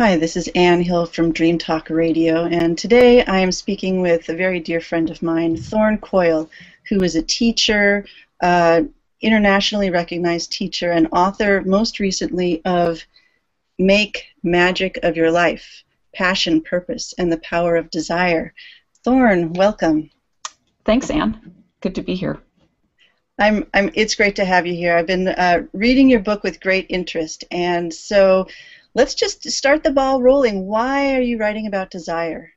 Hi, this is Anne Hill from Dream Talk Radio, and today I am speaking with a very dear friend of mine, Thorn Coyle, who is a teacher, uh, internationally recognized teacher, and author most recently of Make Magic of Your Life Passion, Purpose, and the Power of Desire. Thorn, welcome. Thanks, Anne. Good to be here. I'm, I'm, it's great to have you here. I've been uh, reading your book with great interest, and so let's just start the ball rolling. Why are you writing about desire?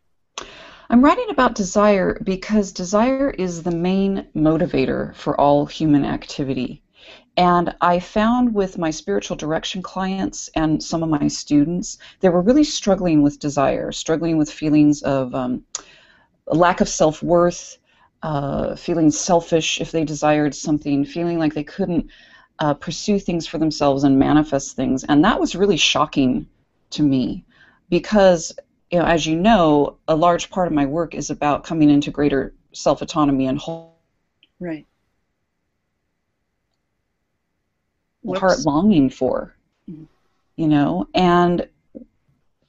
I'm writing about desire because desire is the main motivator for all human activity. And I found with my spiritual direction clients and some of my students, they were really struggling with desire, struggling with feelings of um, lack of self worth, uh, feeling selfish if they desired something, feeling like they couldn't uh, pursue things for themselves and manifest things. And that was really shocking to me because, you know, as you know, a large part of my work is about coming into greater self autonomy and whole. Right. Whoops. Heart longing for, mm-hmm. you know, and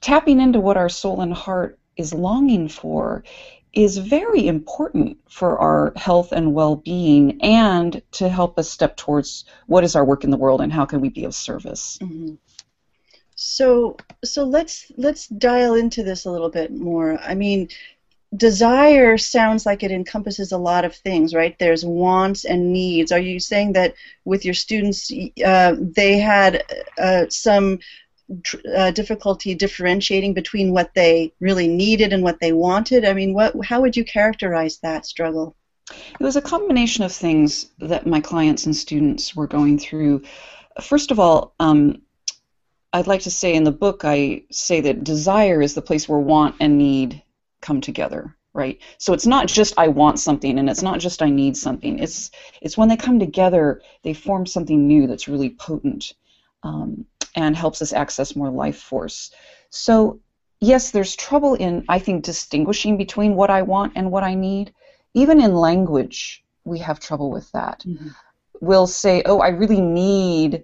tapping into what our soul and heart is longing for is very important for our health and well-being and to help us step towards what is our work in the world and how can we be of service. Mm-hmm. so so let's let's dial into this a little bit more. I mean desire sounds like it encompasses a lot of things right? There's wants and needs. Are you saying that with your students uh, they had uh, some uh, difficulty differentiating between what they really needed and what they wanted? I mean, what how would you characterize that struggle? It was a combination of things that my clients and students were going through. First of all, um, I'd like to say in the book, I say that desire is the place where want and need come together, right? So it's not just I want something and it's not just I need something. It's it's when they come together, they form something new that's really potent. Um, and helps us access more life force. So, yes, there's trouble in, I think, distinguishing between what I want and what I need. Even in language, we have trouble with that. Mm-hmm. We'll say, oh, I really need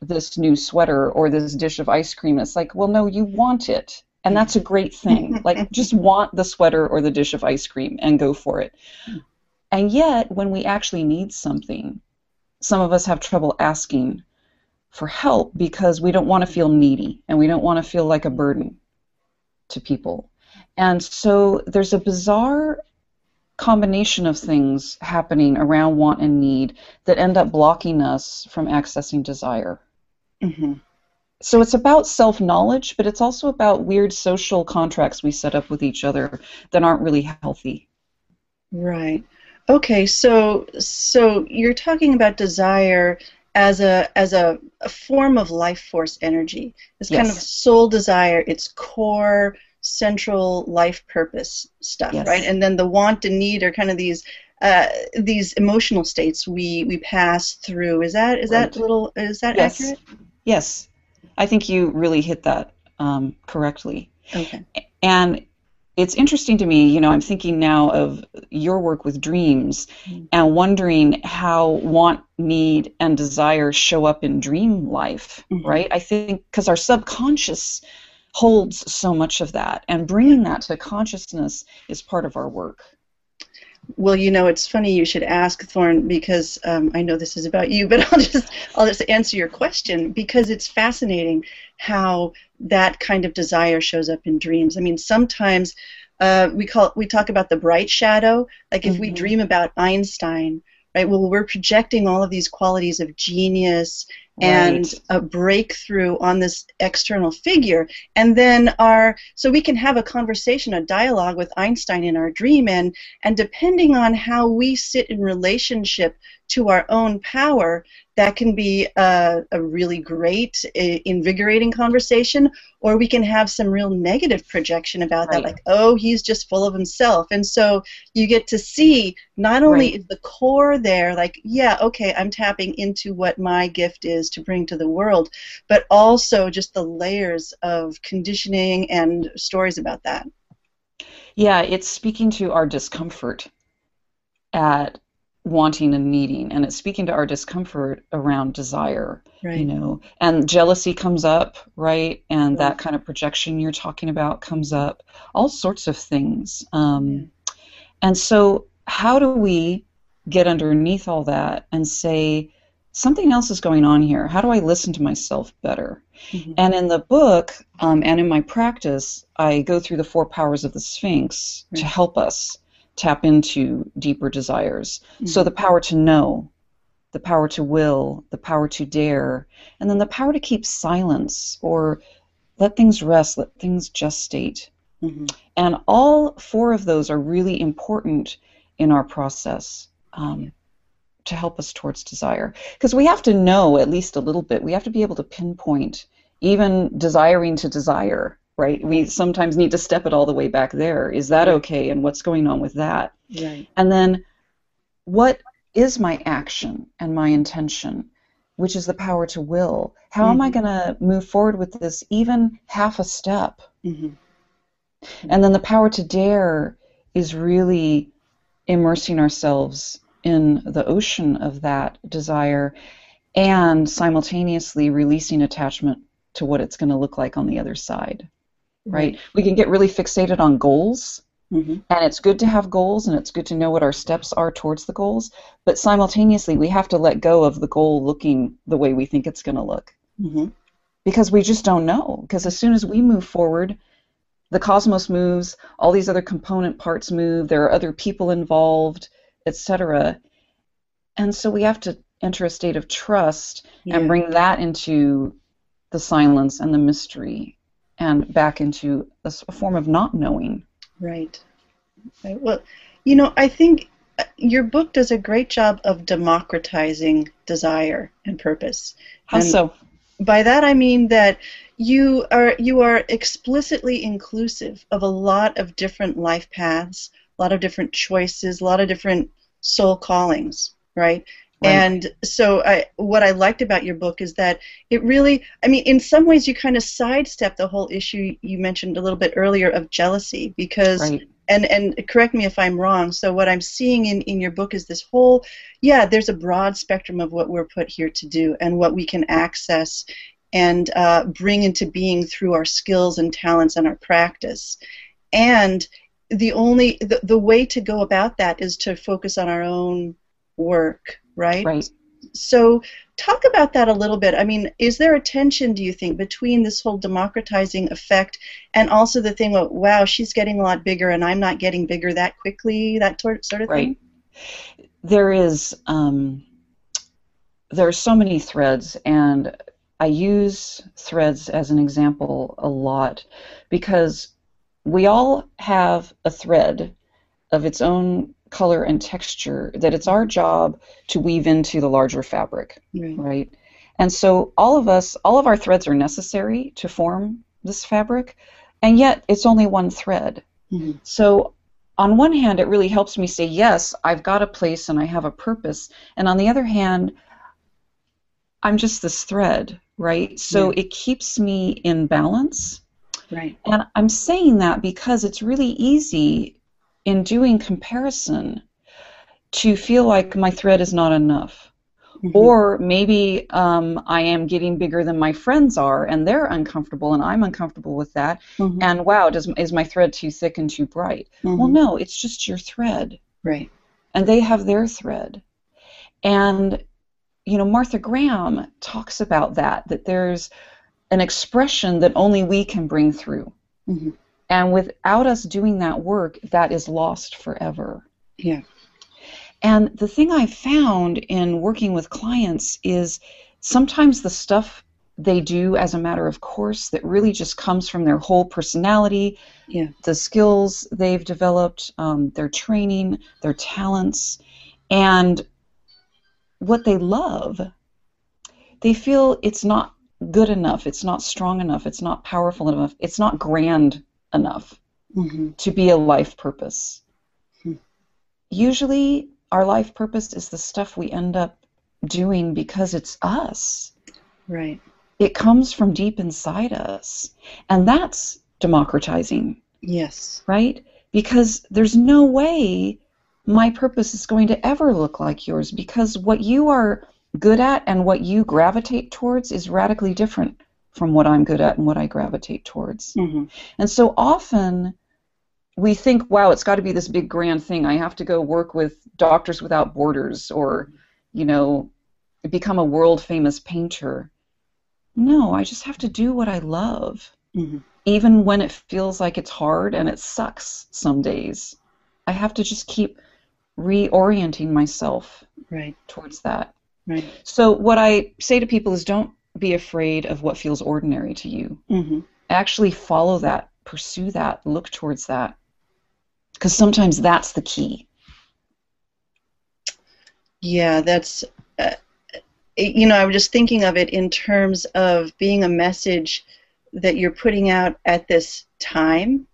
this new sweater or this dish of ice cream. It's like, well, no, you want it. And that's a great thing. like, just want the sweater or the dish of ice cream and go for it. And yet, when we actually need something, some of us have trouble asking for help because we don't want to feel needy and we don't want to feel like a burden to people. And so there's a bizarre combination of things happening around want and need that end up blocking us from accessing desire. Mm-hmm. So it's about self knowledge, but it's also about weird social contracts we set up with each other that aren't really healthy. Right. Okay, so so you're talking about desire as a as a, a form of life force energy. This yes. kind of soul desire, its core central life purpose stuff, yes. right? And then the want and need are kind of these uh, these emotional states we we pass through. Is that is right. that little is that yes. accurate? Yes, I think you really hit that um, correctly. Okay. And it's interesting to me, you know, I'm thinking now of your work with dreams mm-hmm. and wondering how want, need, and desire show up in dream life, mm-hmm. right? I think because our subconscious holds so much of that, and bringing that to consciousness is part of our work. Well, you know, it's funny you should ask Thorn because um, I know this is about you, but I'll just I'll just answer your question because it's fascinating how that kind of desire shows up in dreams. I mean, sometimes uh, we call we talk about the bright shadow. Like if mm-hmm. we dream about Einstein, right? Well, we're projecting all of these qualities of genius and a breakthrough on this external figure. And then our so we can have a conversation a dialogue with einstein in our dream. And and depending on how we sit in relationship to our own power that can be a, a really great invigorating conversation. Or we can have some real negative projection about right. that like oh he's just full of himself. And so you get to see not only right. is the core there like yeah okay i'm tapping into what my gift is to bring to the world but also just the layers of conditioning and stories about that. Yeah it's speaking to our discomfort at wanting and needing and it's speaking to our discomfort around desire right. you know. And jealousy comes up right? And that kind of projection you're talking about comes up all sorts of things. Um, and so how do we get underneath all that and say something else is going on here. How do i listen to myself better? Mm-hmm. and in the book um, and in my practice i go through the four powers of the sphinx to help us tap into deeper desires. So Mhm. the power to know the power to will the power to dare and then the power to keep silence or let things rest let things gestate. Mhm. and all four of those are really important in our process. Um, to help us towards desire. Because we have to know at least a little bit. We have to be able to pinpoint even desiring to desire, right? We sometimes need to step it all the way back there. Is that okay? And what's going on with that? Right. And then what is my action and my intention? Which is the power to will. How am I Mhm. going to move forward with this even half a step? hmm And then the power to dare is really immersing ourselves in the ocean of that desire and simultaneously releasing attachment to what it's going to look like on the other side. Right? We can get really fixated on goals, hmm and it's good to have goals and it's good to know what our steps are towards the goals, but simultaneously we have to let go of the goal looking the way we think it's going to look hmm because we just don't know. Because as soon as we move forward, the cosmos moves, all these other component parts move, there are other people involved, etc. And so we have to enter a state of trust Yeah. and bring that into the silence and the mystery and back into a form of not knowing. Right. Right. Well, you know, I think uh, your book does a great job of democratizing desire and purpose. How And- so? By that I mean that you are you are explicitly inclusive of a lot of different life paths, a lot of different choices, a lot of different soul callings, right? Right. And so I, what I liked about your book is that it really, I mean, in some ways you kind of sidestep the whole issue you mentioned a little bit earlier of jealousy because Right. and and correct me if I'm wrong. So what I'm seeing in in your book is this whole yeah, there's a broad spectrum of what we're put here to do and what we can access and uh, bring into being through our skills and talents and our practice. And the only the, the way to go about that is to focus on our own work, right? Right. So, talk about that a little bit. I mean, is there a tension, do you think, between this whole democratizing effect and also the thing of, wow, she's getting a lot bigger and I'm not getting bigger that quickly, that sort sort of Right. thing? There is um, there are so many threads, and I use threads as an example a lot because we all have a thread of its own color and texture that it's our job to weave into the larger fabric, Right. right? And so all of us, all of our threads are necessary to form this fabric, and yet it's only one thread. Mhm. So, on one hand, it really helps me say, yes, I've got a place and I have a purpose. And on the other hand, I'm just this thread, right? So Yeah. it keeps me in balance. Right. And I'm saying that because it's really easy in doing comparison to feel like my thread is not enough. Mhm. Or maybe um, I am getting bigger than my friends are, and they're uncomfortable, and I'm uncomfortable with that. Mhm. And wow, does is my thread too thick and too bright? Well, Mhm. no, it's just your thread, Right. and they have their thread. And you know, Martha Graham talks about that that there's an expression that only we can bring through, Mhm. and without us doing that work, that is lost forever. Yeah. And the thing I found in working with clients is sometimes the stuff they do as a matter of course that really just comes from their whole personality, Yeah. the skills they've developed, um, their training, their talents, and what they love. They feel it's not good enough, it's not strong enough, it's not powerful enough, it's not grand enough Mhm. to be a life purpose. Hmm. Usually, our life purpose is the stuff we end up doing because it's us. Right. It comes from deep inside us. And that's democratizing, Yes. right? Because there's no way my purpose is going to ever look like yours because what you are good at and what you gravitate towards is radically different from what I'm good at and what I gravitate towards. Mm-hmm. And so often we think, wow, it's got to be this big grand thing. I have to go work with Doctors Without Borders or, you know, become a world famous painter. No, I just have to do what I love. Mm-hmm. Even when it feels like it's hard and it sucks some days. I have to just keep reorienting myself Right. towards that. Right. So what I say to people is don't be afraid of what feels ordinary to you. Mm-hmm. Actually follow that, pursue that, look towards that. Because sometimes that's the key. Yeah, that's. Uh, you know, I was just thinking of it in terms of being a message that you're putting out at this time,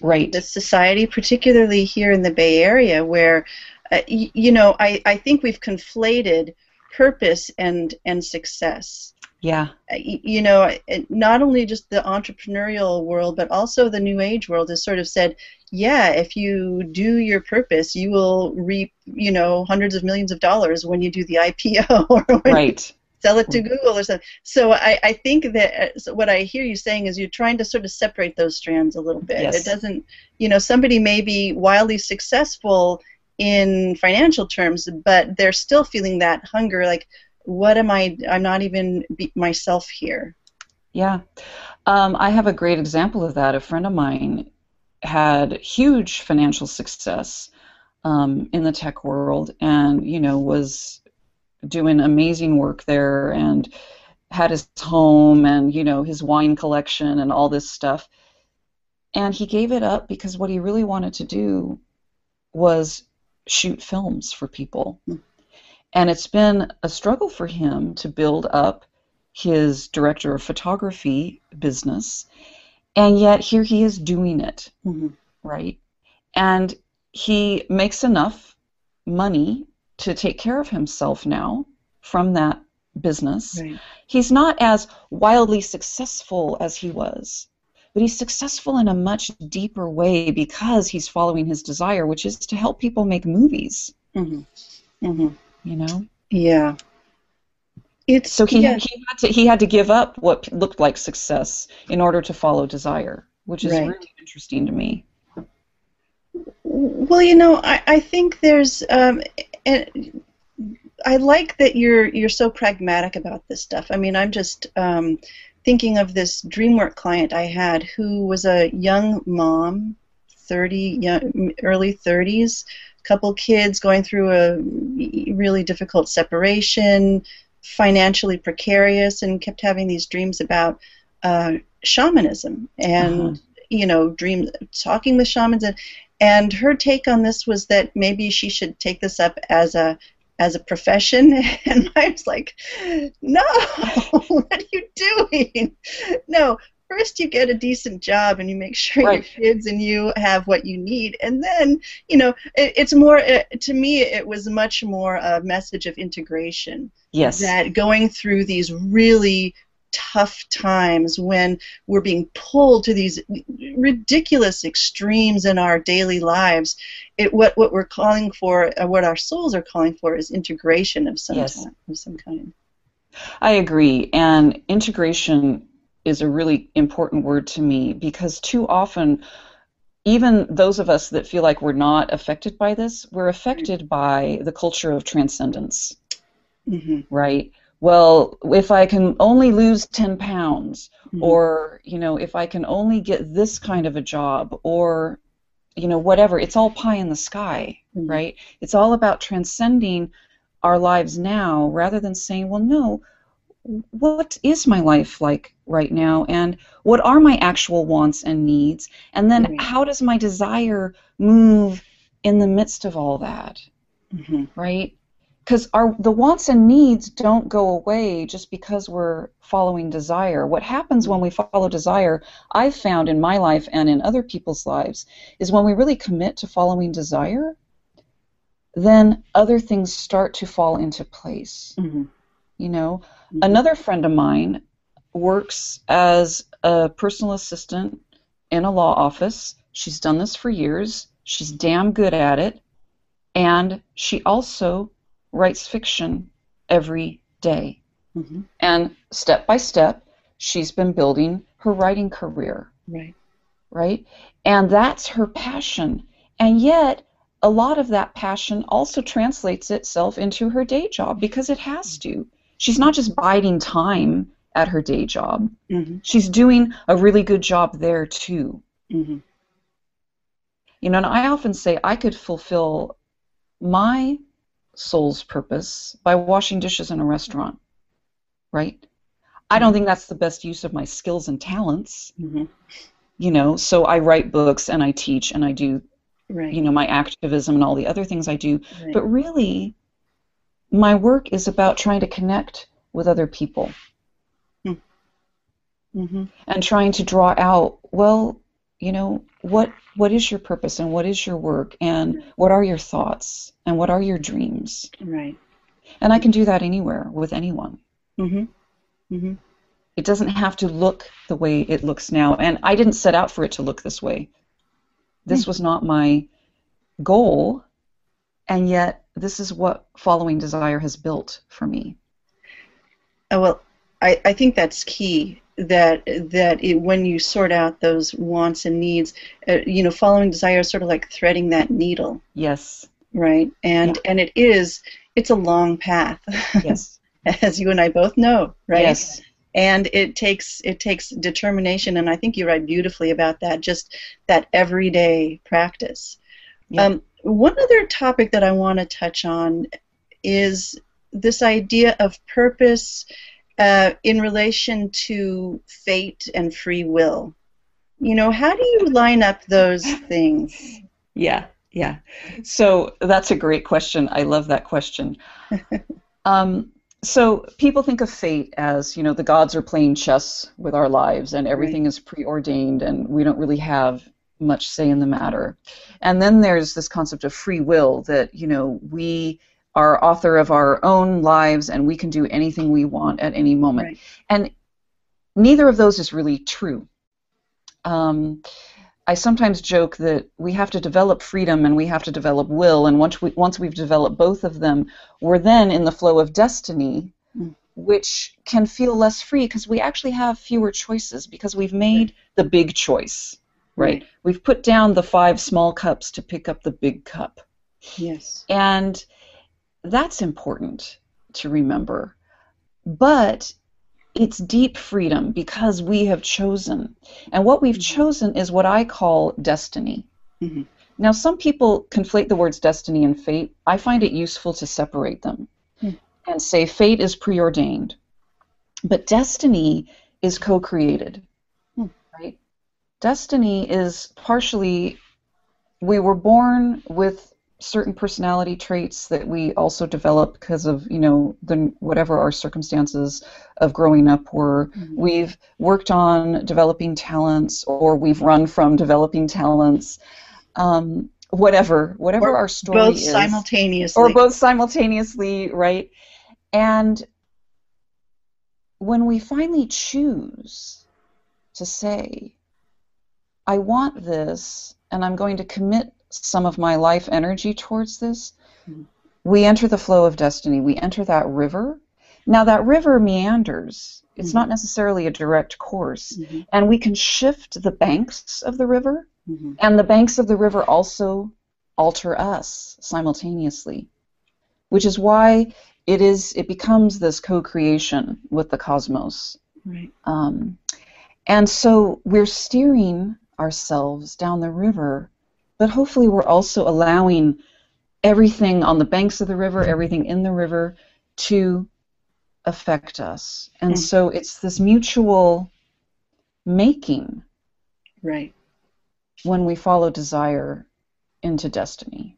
Right. this society, particularly here in the Bay Area, where, uh, y- you know, I, I think we've conflated purpose and and success. Yeah. Uh, you know, not only just the entrepreneurial world, but also the new age world has sort of said, yeah, if you do your purpose, you will reap, you know, hundreds of millions of dollars when you do the IPO or when you Right. sell it to Google or something. So I, I think that uh, what I hear you saying is you're trying to sort of separate those strands a little bit. Yes. It doesn't, you know, somebody may be wildly successful in financial terms, but they're still feeling that hunger, like, what am I? I'm not even myself here. Yeah. Um, I have a great example of that. A friend of mine had huge financial success um, in the tech world and, you know, was doing amazing work there and had his home and, you know, his wine collection and all this stuff. And he gave it up because what he really wanted to do was shoot films for people. Hmm. And it's been a struggle for him to build up his director of photography business, and yet here he is doing it, Mm-hmm. right? And he makes enough money to take care of himself now from that business. Right. He's not as wildly successful as he was, but he's successful in a much deeper way because he's following his desire, which is to help people make movies, Mm-hmm. Mm-hmm. you know? Yeah. It's So he, yeah, he had to he had to give up what looked like success in order to follow desire, which is Right. really interesting to me. Well, you know, I, I think there's, um, and I like that you're you're so pragmatic about this stuff. I mean, I'm just um, thinking of this DreamWork client I had who was a young mom, 30, young, early 30s, couple kids going through a really difficult separation, financially precarious, and kept having these dreams about uh, shamanism and Uh-huh. you know, dreams talking with shamans and and her take on this was that maybe she should take this up as a as a profession and I was like no what are you doing no first you get a decent job and you make sure Right. your kids and you have what you need and then you know it, it's more uh, to me it was much more a message of integration Yes. that going through these really tough times when we're being pulled to these ridiculous extremes in our daily lives it what what we're calling for uh, what our souls are calling for is integration of some Yes. ti- of some kind I agree. And integration is a really important word to me because too often, even those of us that feel like we're not affected by this, we're affected by the culture of transcendence, hmm right? Well, if I can only lose 10 pounds, Mhm. or, you know, if I can only get this kind of a job, or, you know, whatever, it's all pie in the sky, Mhm. right? It's all about transcending our lives now rather than saying, well, no, what is my life like right now and what are my actual wants and needs and then Right. how does my desire move in the midst of all that hmm right because our the wants and needs don't go away just because we're following desire. What happens when we follow desire i've found in my life and in other people's lives is when we really commit to following desire then other things start to fall into place. Hmm you know? Mhm. another friend of mine works as a personal assistant in a law office. She's done this for years. She's damn good at it. And she also writes fiction every day. hmm And step by step, she's been building her writing career, Right. right? And that's her passion. And yet, a lot of that passion also translates itself into her day job because it has to. She's not just biding time at her day job, hmm she's doing a really good job there too. hmm You know, and I often say I could fulfill my soul's purpose by washing dishes in a restaurant, right? I don't think that's the best use of my skills and talents, hmm you know, so I write books and I teach and I do, Right. you know, my activism and all the other things I do. right. But really, my work is about trying to connect with other people hmm and trying to draw out, well, you know, what what is your purpose and what is your work and what are your thoughts and what are your dreams? Right. And I can do that anywhere with anyone. hmm hmm It doesn't have to look the way it looks now. And I didn't set out for it to look this way. This was not my goal, and yet this is what following desire has built for me. Oh, well, I, I think that's key. That that it, when you sort out those wants and needs, uh, you know, following desire is sort of like threading that needle, Yes. right? And and it is it's a long path, Yes. as you and I both know, right? Yes. And it takes it takes determination, and I think you write beautifully about that. Just that everyday practice. Yeah. Um, one other topic that I want to touch on is this idea of purpose uh, in relation to fate and free will. You know, how do you line up those things? Yeah, yeah. So that's a great question. I love that question. um, so people think of fate as, you know, the gods are playing chess with our lives and everything is preordained and we don't really have much say in the matter. And then there's this concept of free will that, you know, we are author of our own lives and we can do anything we want at any moment. Right. And neither of those is really true. Um, I sometimes joke that we have to develop freedom and we have to develop will, and once we once we've developed both of them, we're then in the flow of destiny, Mm. which can feel less free because we actually have fewer choices because we've made the big choice, right? Right. We've put down the five small cups to pick up the big cup. Yes. And that's important to remember. But it's deep freedom because we have chosen. And what we've Mhm. chosen is what I call destiny. Mhm. Now, some people conflate the words destiny and fate. I find it useful to separate them Hmm. and say fate is preordained, but destiny is co created. Hmm. Right? Destiny is partially, we were born with certain personality traits that we also develop because of you know the whatever our circumstances of growing up were Mhm. we've worked on developing talents or we've run from developing talents um, whatever whatever Or our story Both is simultaneously. or both simultaneously right and when we finally choose to say i want this and i'm going to commit some of my life energy towards this Mhm. we enter the flow of destiny we enter that river now that river meanders it's Mhm. not necessarily a direct course Mhm. and we can shift the banks of the river Mhm. and the banks of the river also alter us simultaneously, which is why it is it becomes this co-creation with the cosmos. Right. Um, and so we're steering ourselves down the river, but hopefully we're also allowing everything on the banks of the river, everything in the river, to affect us. And Mm. so it's this mutual making Right. when we follow desire into destiny.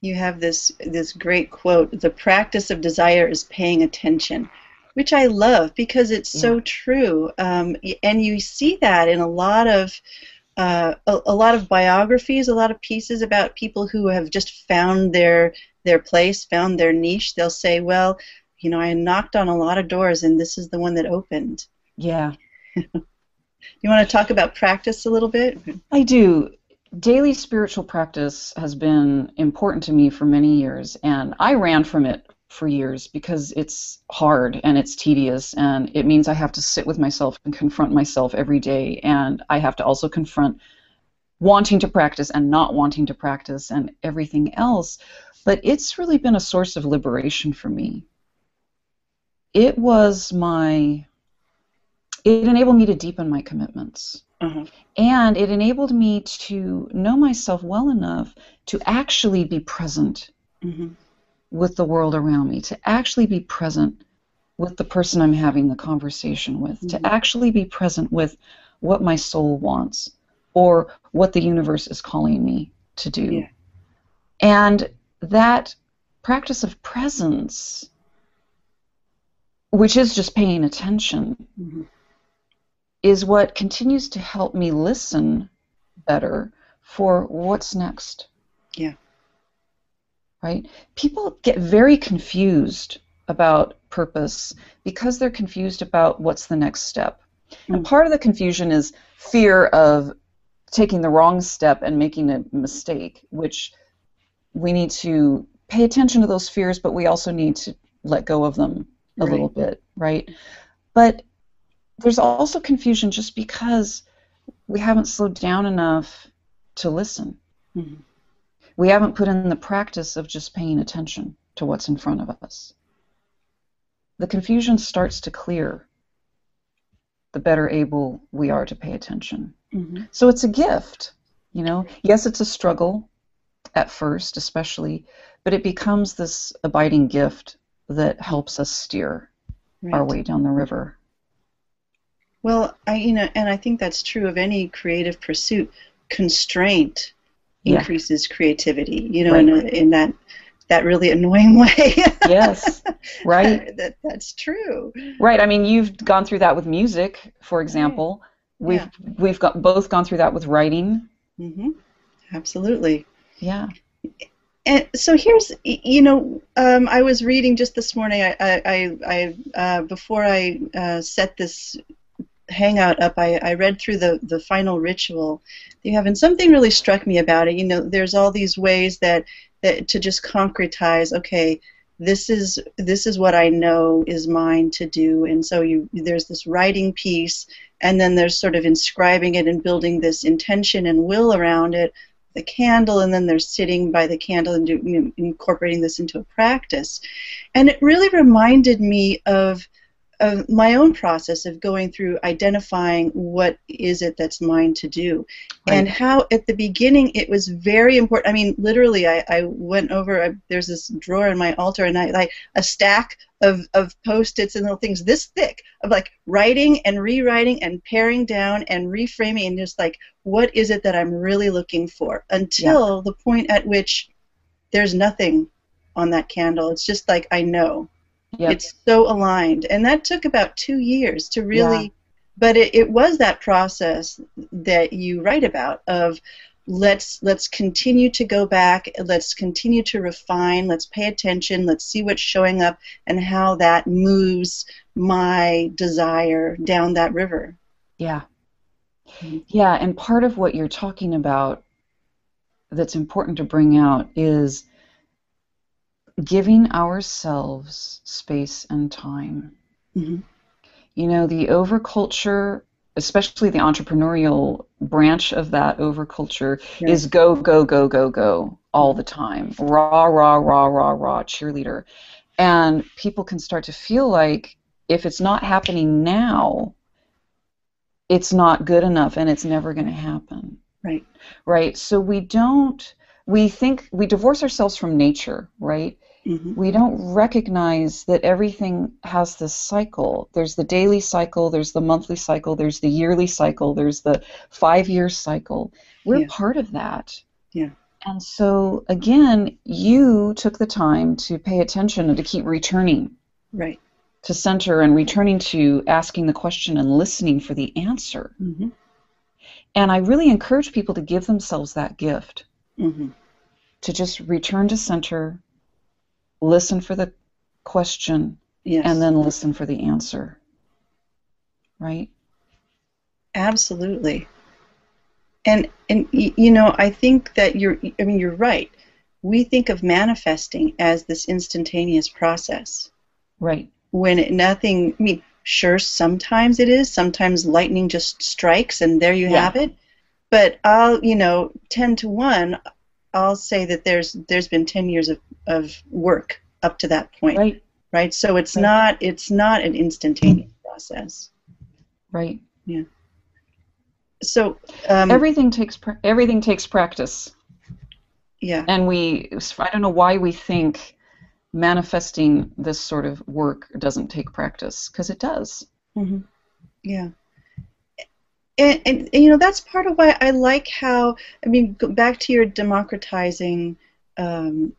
You have this this great quote: "The practice of desire is paying attention," which I love because it's so true. Um, and you see that in a lot of uh, a, a lot of biographies, a lot of pieces about people who have just found their their place, found their niche. They'll say, "Well, you know, I knocked on a lot of doors, and this is the one that opened." Yeah, You want to talk about practice a little bit? I do. daily spiritual practice has been important to me for many years, and I ran from it for years because it's hard and it's tedious, and it means I have to sit with myself and confront myself every day, and I have to also confront wanting to practice and not wanting to practice and everything else. But it's really been a source of liberation for me. It was my, it enabled me to deepen my commitments. Uh-huh. And it enabled me to know myself well enough to actually be present Mm-hmm. With the world around me, to actually be present with the person I'm having the conversation with, Mhm. to actually be present with what my soul wants or what the universe is calling me to do. Yeah. And that practice of presence, which is just paying attention, Mm-hmm. is what continues to help me listen better for what's next. Yeah. Right? People get very confused about purpose because they're confused about what's the next step. And Mm. part of the confusion is fear of taking the wrong step and making a mistake, which we need to pay attention to those fears, but we also need to let go of them a Right. little bit, right? But there's also confusion just because we haven't slowed down enough to listen. Mhm. We haven't put in the practice of just paying attention to what's in front of us. The confusion starts to clear the better able we are to pay attention. Mm-hmm. So it's a gift, you know. Yes, it's a struggle at first, especially, but it becomes this abiding gift that helps us steer our way down the river. Well, I you know, and I think that's true of any creative pursuit. Constraint Yeah. increases creativity. You know, Right. in, in that that really annoying way. Yes, right, that that's true. right. I mean, you've gone through that with music, for example. We've Yeah. we've got both gone through that with writing. Mm-hmm. Absolutely. Yeah. And so here's, you know, um, I was reading just this morning. I, I, I, I uh, before I uh, set this hangout up, I, I read through the the final ritual you have, and something really struck me about it. You know, there's all these ways that that to just concretize. Okay, this is this is what I know is mine to do, and so you there's this writing piece, and then there's sort of inscribing it and building this intention and will around it the candle and then they're sitting by the candle and do, you know, incorporating this into a practice and it really reminded me of of my own process of going through identifying what is it that's mine to do. And how at the beginning it was very important i mean literally i, I went over I, there's this drawer in my altar and i like a stack of, of post-its and little things this thick of like writing and rewriting and paring down and reframing and just like what is it that i'm really looking for? Until the point at which there's nothing on that candle. It's just like i know Yep. it's so aligned and that took about two years to really Yeah. but it, it was that process that you write about of let's let's continue to go back let's continue to refine let's pay attention let's see what's showing up and how that moves my desire down that river Yeah. Mhm. Yeah, and part of what you're talking about that's important to bring out is giving ourselves space and time. Mhm. You know, the overculture, especially the entrepreneurial branch of that overculture, Yeah. is go, go, go, go, go all the time. Raw, raw, raw, raw, raw, cheerleader. And people can start to feel like if it's not happening now, it's not good enough and it's never going to happen. right Right? So we don't, we think, we divorce ourselves from nature, right? Hmm we don't recognize that everything has this cycle. There's the daily cycle, there's the monthly cycle, there's the yearly cycle, there's the five year cycle. We're Yeah. part of that. Yeah. And so, again, you took the time to pay attention and to keep returning right to center and returning to asking the question and listening for the answer. hmm And I really encourage people to give themselves that gift hmm to just return to center, listen for the question, yes and then listen for the answer. Right? Absolutely. And and you know, I think that you're. I mean, you're right. We think of manifesting as this instantaneous process. Right. When it, nothing. I mean, sure, sometimes it is. Sometimes lightning just strikes, and there you Yeah. have it. But I'll, you know, ten to one, I'll say that there's there's been ten years of, of work up to that point, Right. right? So it's Right. not it's not an instantaneous process. Right. Yeah. So um, everything takes pra- everything takes practice, yeah, and we I don't know why we think manifesting this sort of work doesn't take practice because it does. hmm yeah. And, and, and you know that's part of why I like how I mean go back to your democratizing um,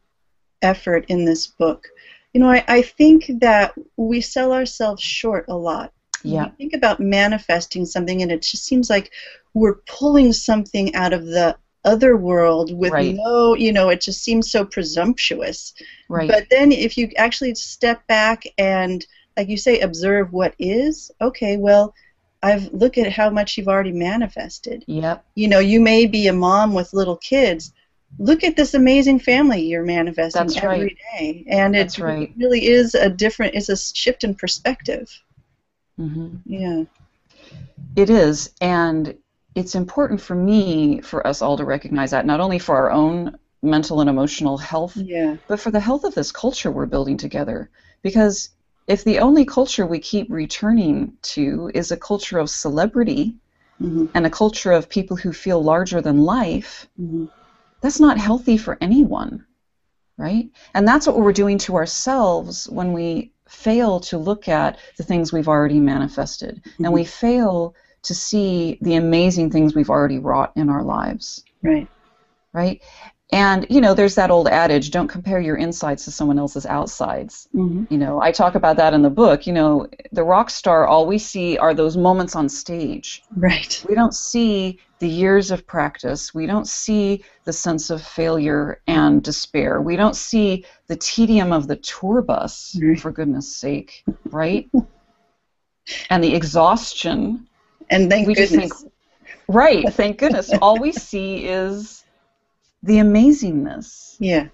effort in this book. You know I, I think that we sell ourselves short a lot. Yeah. We think about manifesting something and it just seems like we're pulling something out of the other world with Right. no you know it just seems so presumptuous. Right. But then if you actually step back and, like you say, observe what is, okay, well, I've look at how much you've already manifested. yep. You know, you may be a mom with little kids. Look at this amazing family you're manifesting That's every right. day, and it right. really is a different. It's a shift in perspective. hmm Yeah. It is, and it's important for me, for us all to recognize that, not only for our own mental and emotional health, Yeah. but for the health of this culture we're building together. Because if the only culture we keep returning to is a culture of celebrity hmm and a culture of people who feel larger than life, hmm that's not healthy for anyone, right? And that's what we're doing to ourselves when we fail to look at the things we've already manifested and we fail to see the amazing things we've already wrought in our lives, Right. right? And you know, there's that old adage, don't compare your insides to someone else's outsides. hmm You know, I talk about that in the book. You know, the rock star, all we see are those moments on stage. Right. We don't see the years of practice. We don't see the sense of failure and despair. We don't see the tedium of the tour bus, for goodness sake, right? and the exhaustion. And thank We just goodness. think, right, thank goodness. All we see is the amazingness. yeah.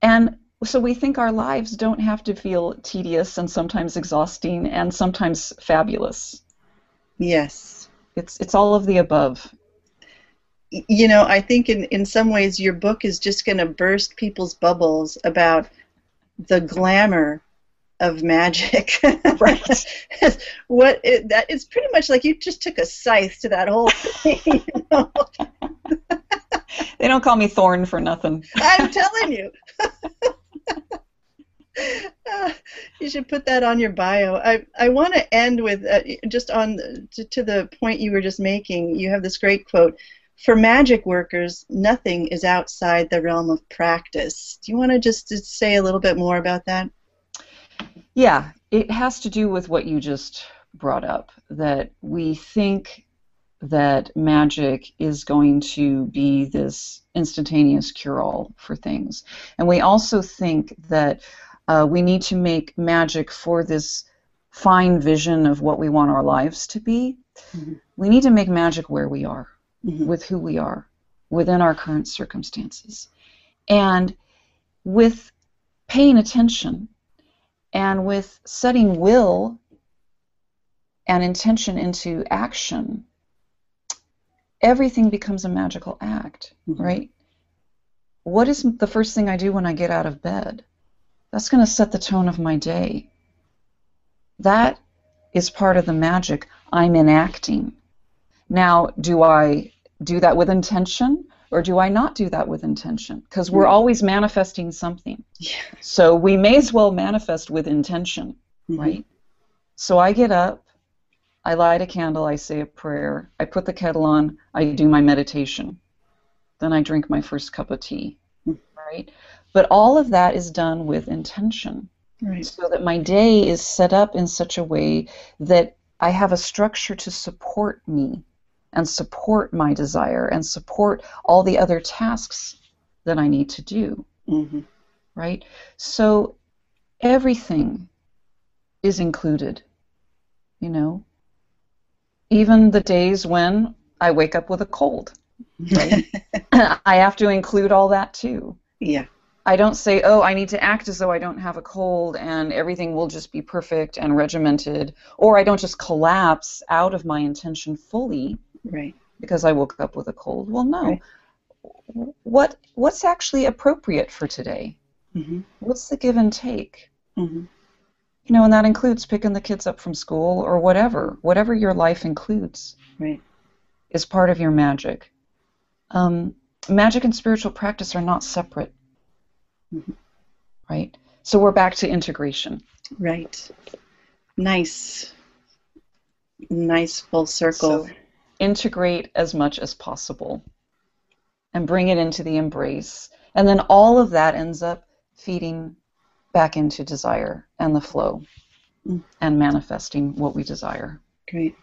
And so we think our lives don't have to feel tedious and sometimes exhausting and sometimes fabulous. Yes. It's it's all of the above. You know, I think in, in some ways your book is just going to burst people's bubbles about the glamour of magic. Right. what it, that it's pretty much like you just took a scythe to that whole thing. you know? They don't call me Thorn for nothing. I'm telling you. Uh, you should put that on your bio. I, I want to end with uh, just on to, to the point you were just making. You have this great quote For magic workers, nothing is outside the realm of practice. Do you want to just, just say a little bit more about that? Yeah, it has to do with what you just brought up that we think that magic is going to be this instantaneous cure all for things. And we also think that uh, we need to make magic for this fine vision of what we want our lives to be. Mhm. We need to make magic where we are, Mhm. with who we are, within our current circumstances. And with paying attention and with setting will and intention into action, everything becomes a magical act, Mhm. right? What is the first thing I do when I get out of bed? That's going to set the tone of my day. That is part of the magic I'm enacting. Now, do I do that with intention or do I not do that with intention? Because we're Mm. always manifesting something. Yeah. So we may as well manifest with intention, Mhm. right? So I get up, I light a candle, I say a prayer, I put the kettle on, I do my meditation. Then I drink my first cup of tea, right? But all of that is done with intention Right. so that my day is set up in such a way that I have a structure to support me and support my desire and support all the other tasks that I need to do, hmm right? So everything is included, you know. Even the days when I wake up with a cold. Right? I have to include all that too. Yeah. I don't say, oh, I need to act as though I don't have a cold and everything will just be perfect and regimented, or I don't just collapse out of my intention fully Right. because I woke up with a cold. Well, no. Right. What what's actually appropriate for today? hmm What's the give and take? hmm You know, and that includes picking the kids up from school or whatever, whatever your life includes Right. is part of your magic. Um, magic and spiritual practice are not separate, Mhm. right? So we're back to integration. Right. Nice. Nice full circle. So integrate as much as possible and bring it into the embrace. And then all of that ends up feeding back into desire and the flow Mm. and manifesting what we desire. Great.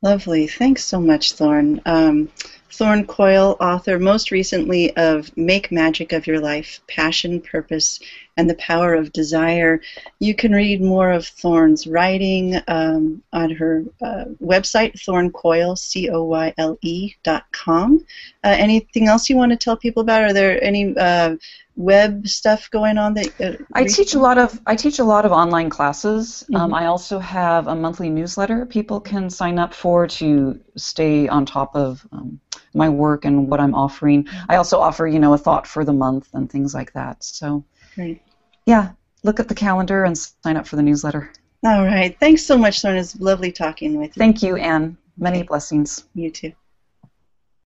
Lovely. Thanks so much, Thorn. Um, Thorn Coyle, author most recently of Make Magic of Your Life Passion, Purpose, and the Power of Desire. You can read more of Thorn's writing um, on her uh, website, thorncoyle, C O Y L E dot com. Uh, anything else you want to tell people about? Are there any uh, web stuff going on that uh, I teach a lot of I teach a lot of online classes. Um, Mhm. I also have a monthly newsletter people can sign up for to stay on top of um, my work and what I'm offering. I also offer you know a thought for the month and things like that. So Great. yeah, look at the calendar and sign up for the newsletter. All right. Thanks so much, Thorn. It's lovely talking with you. Thank you, Anne. Many Okay. blessings. You too.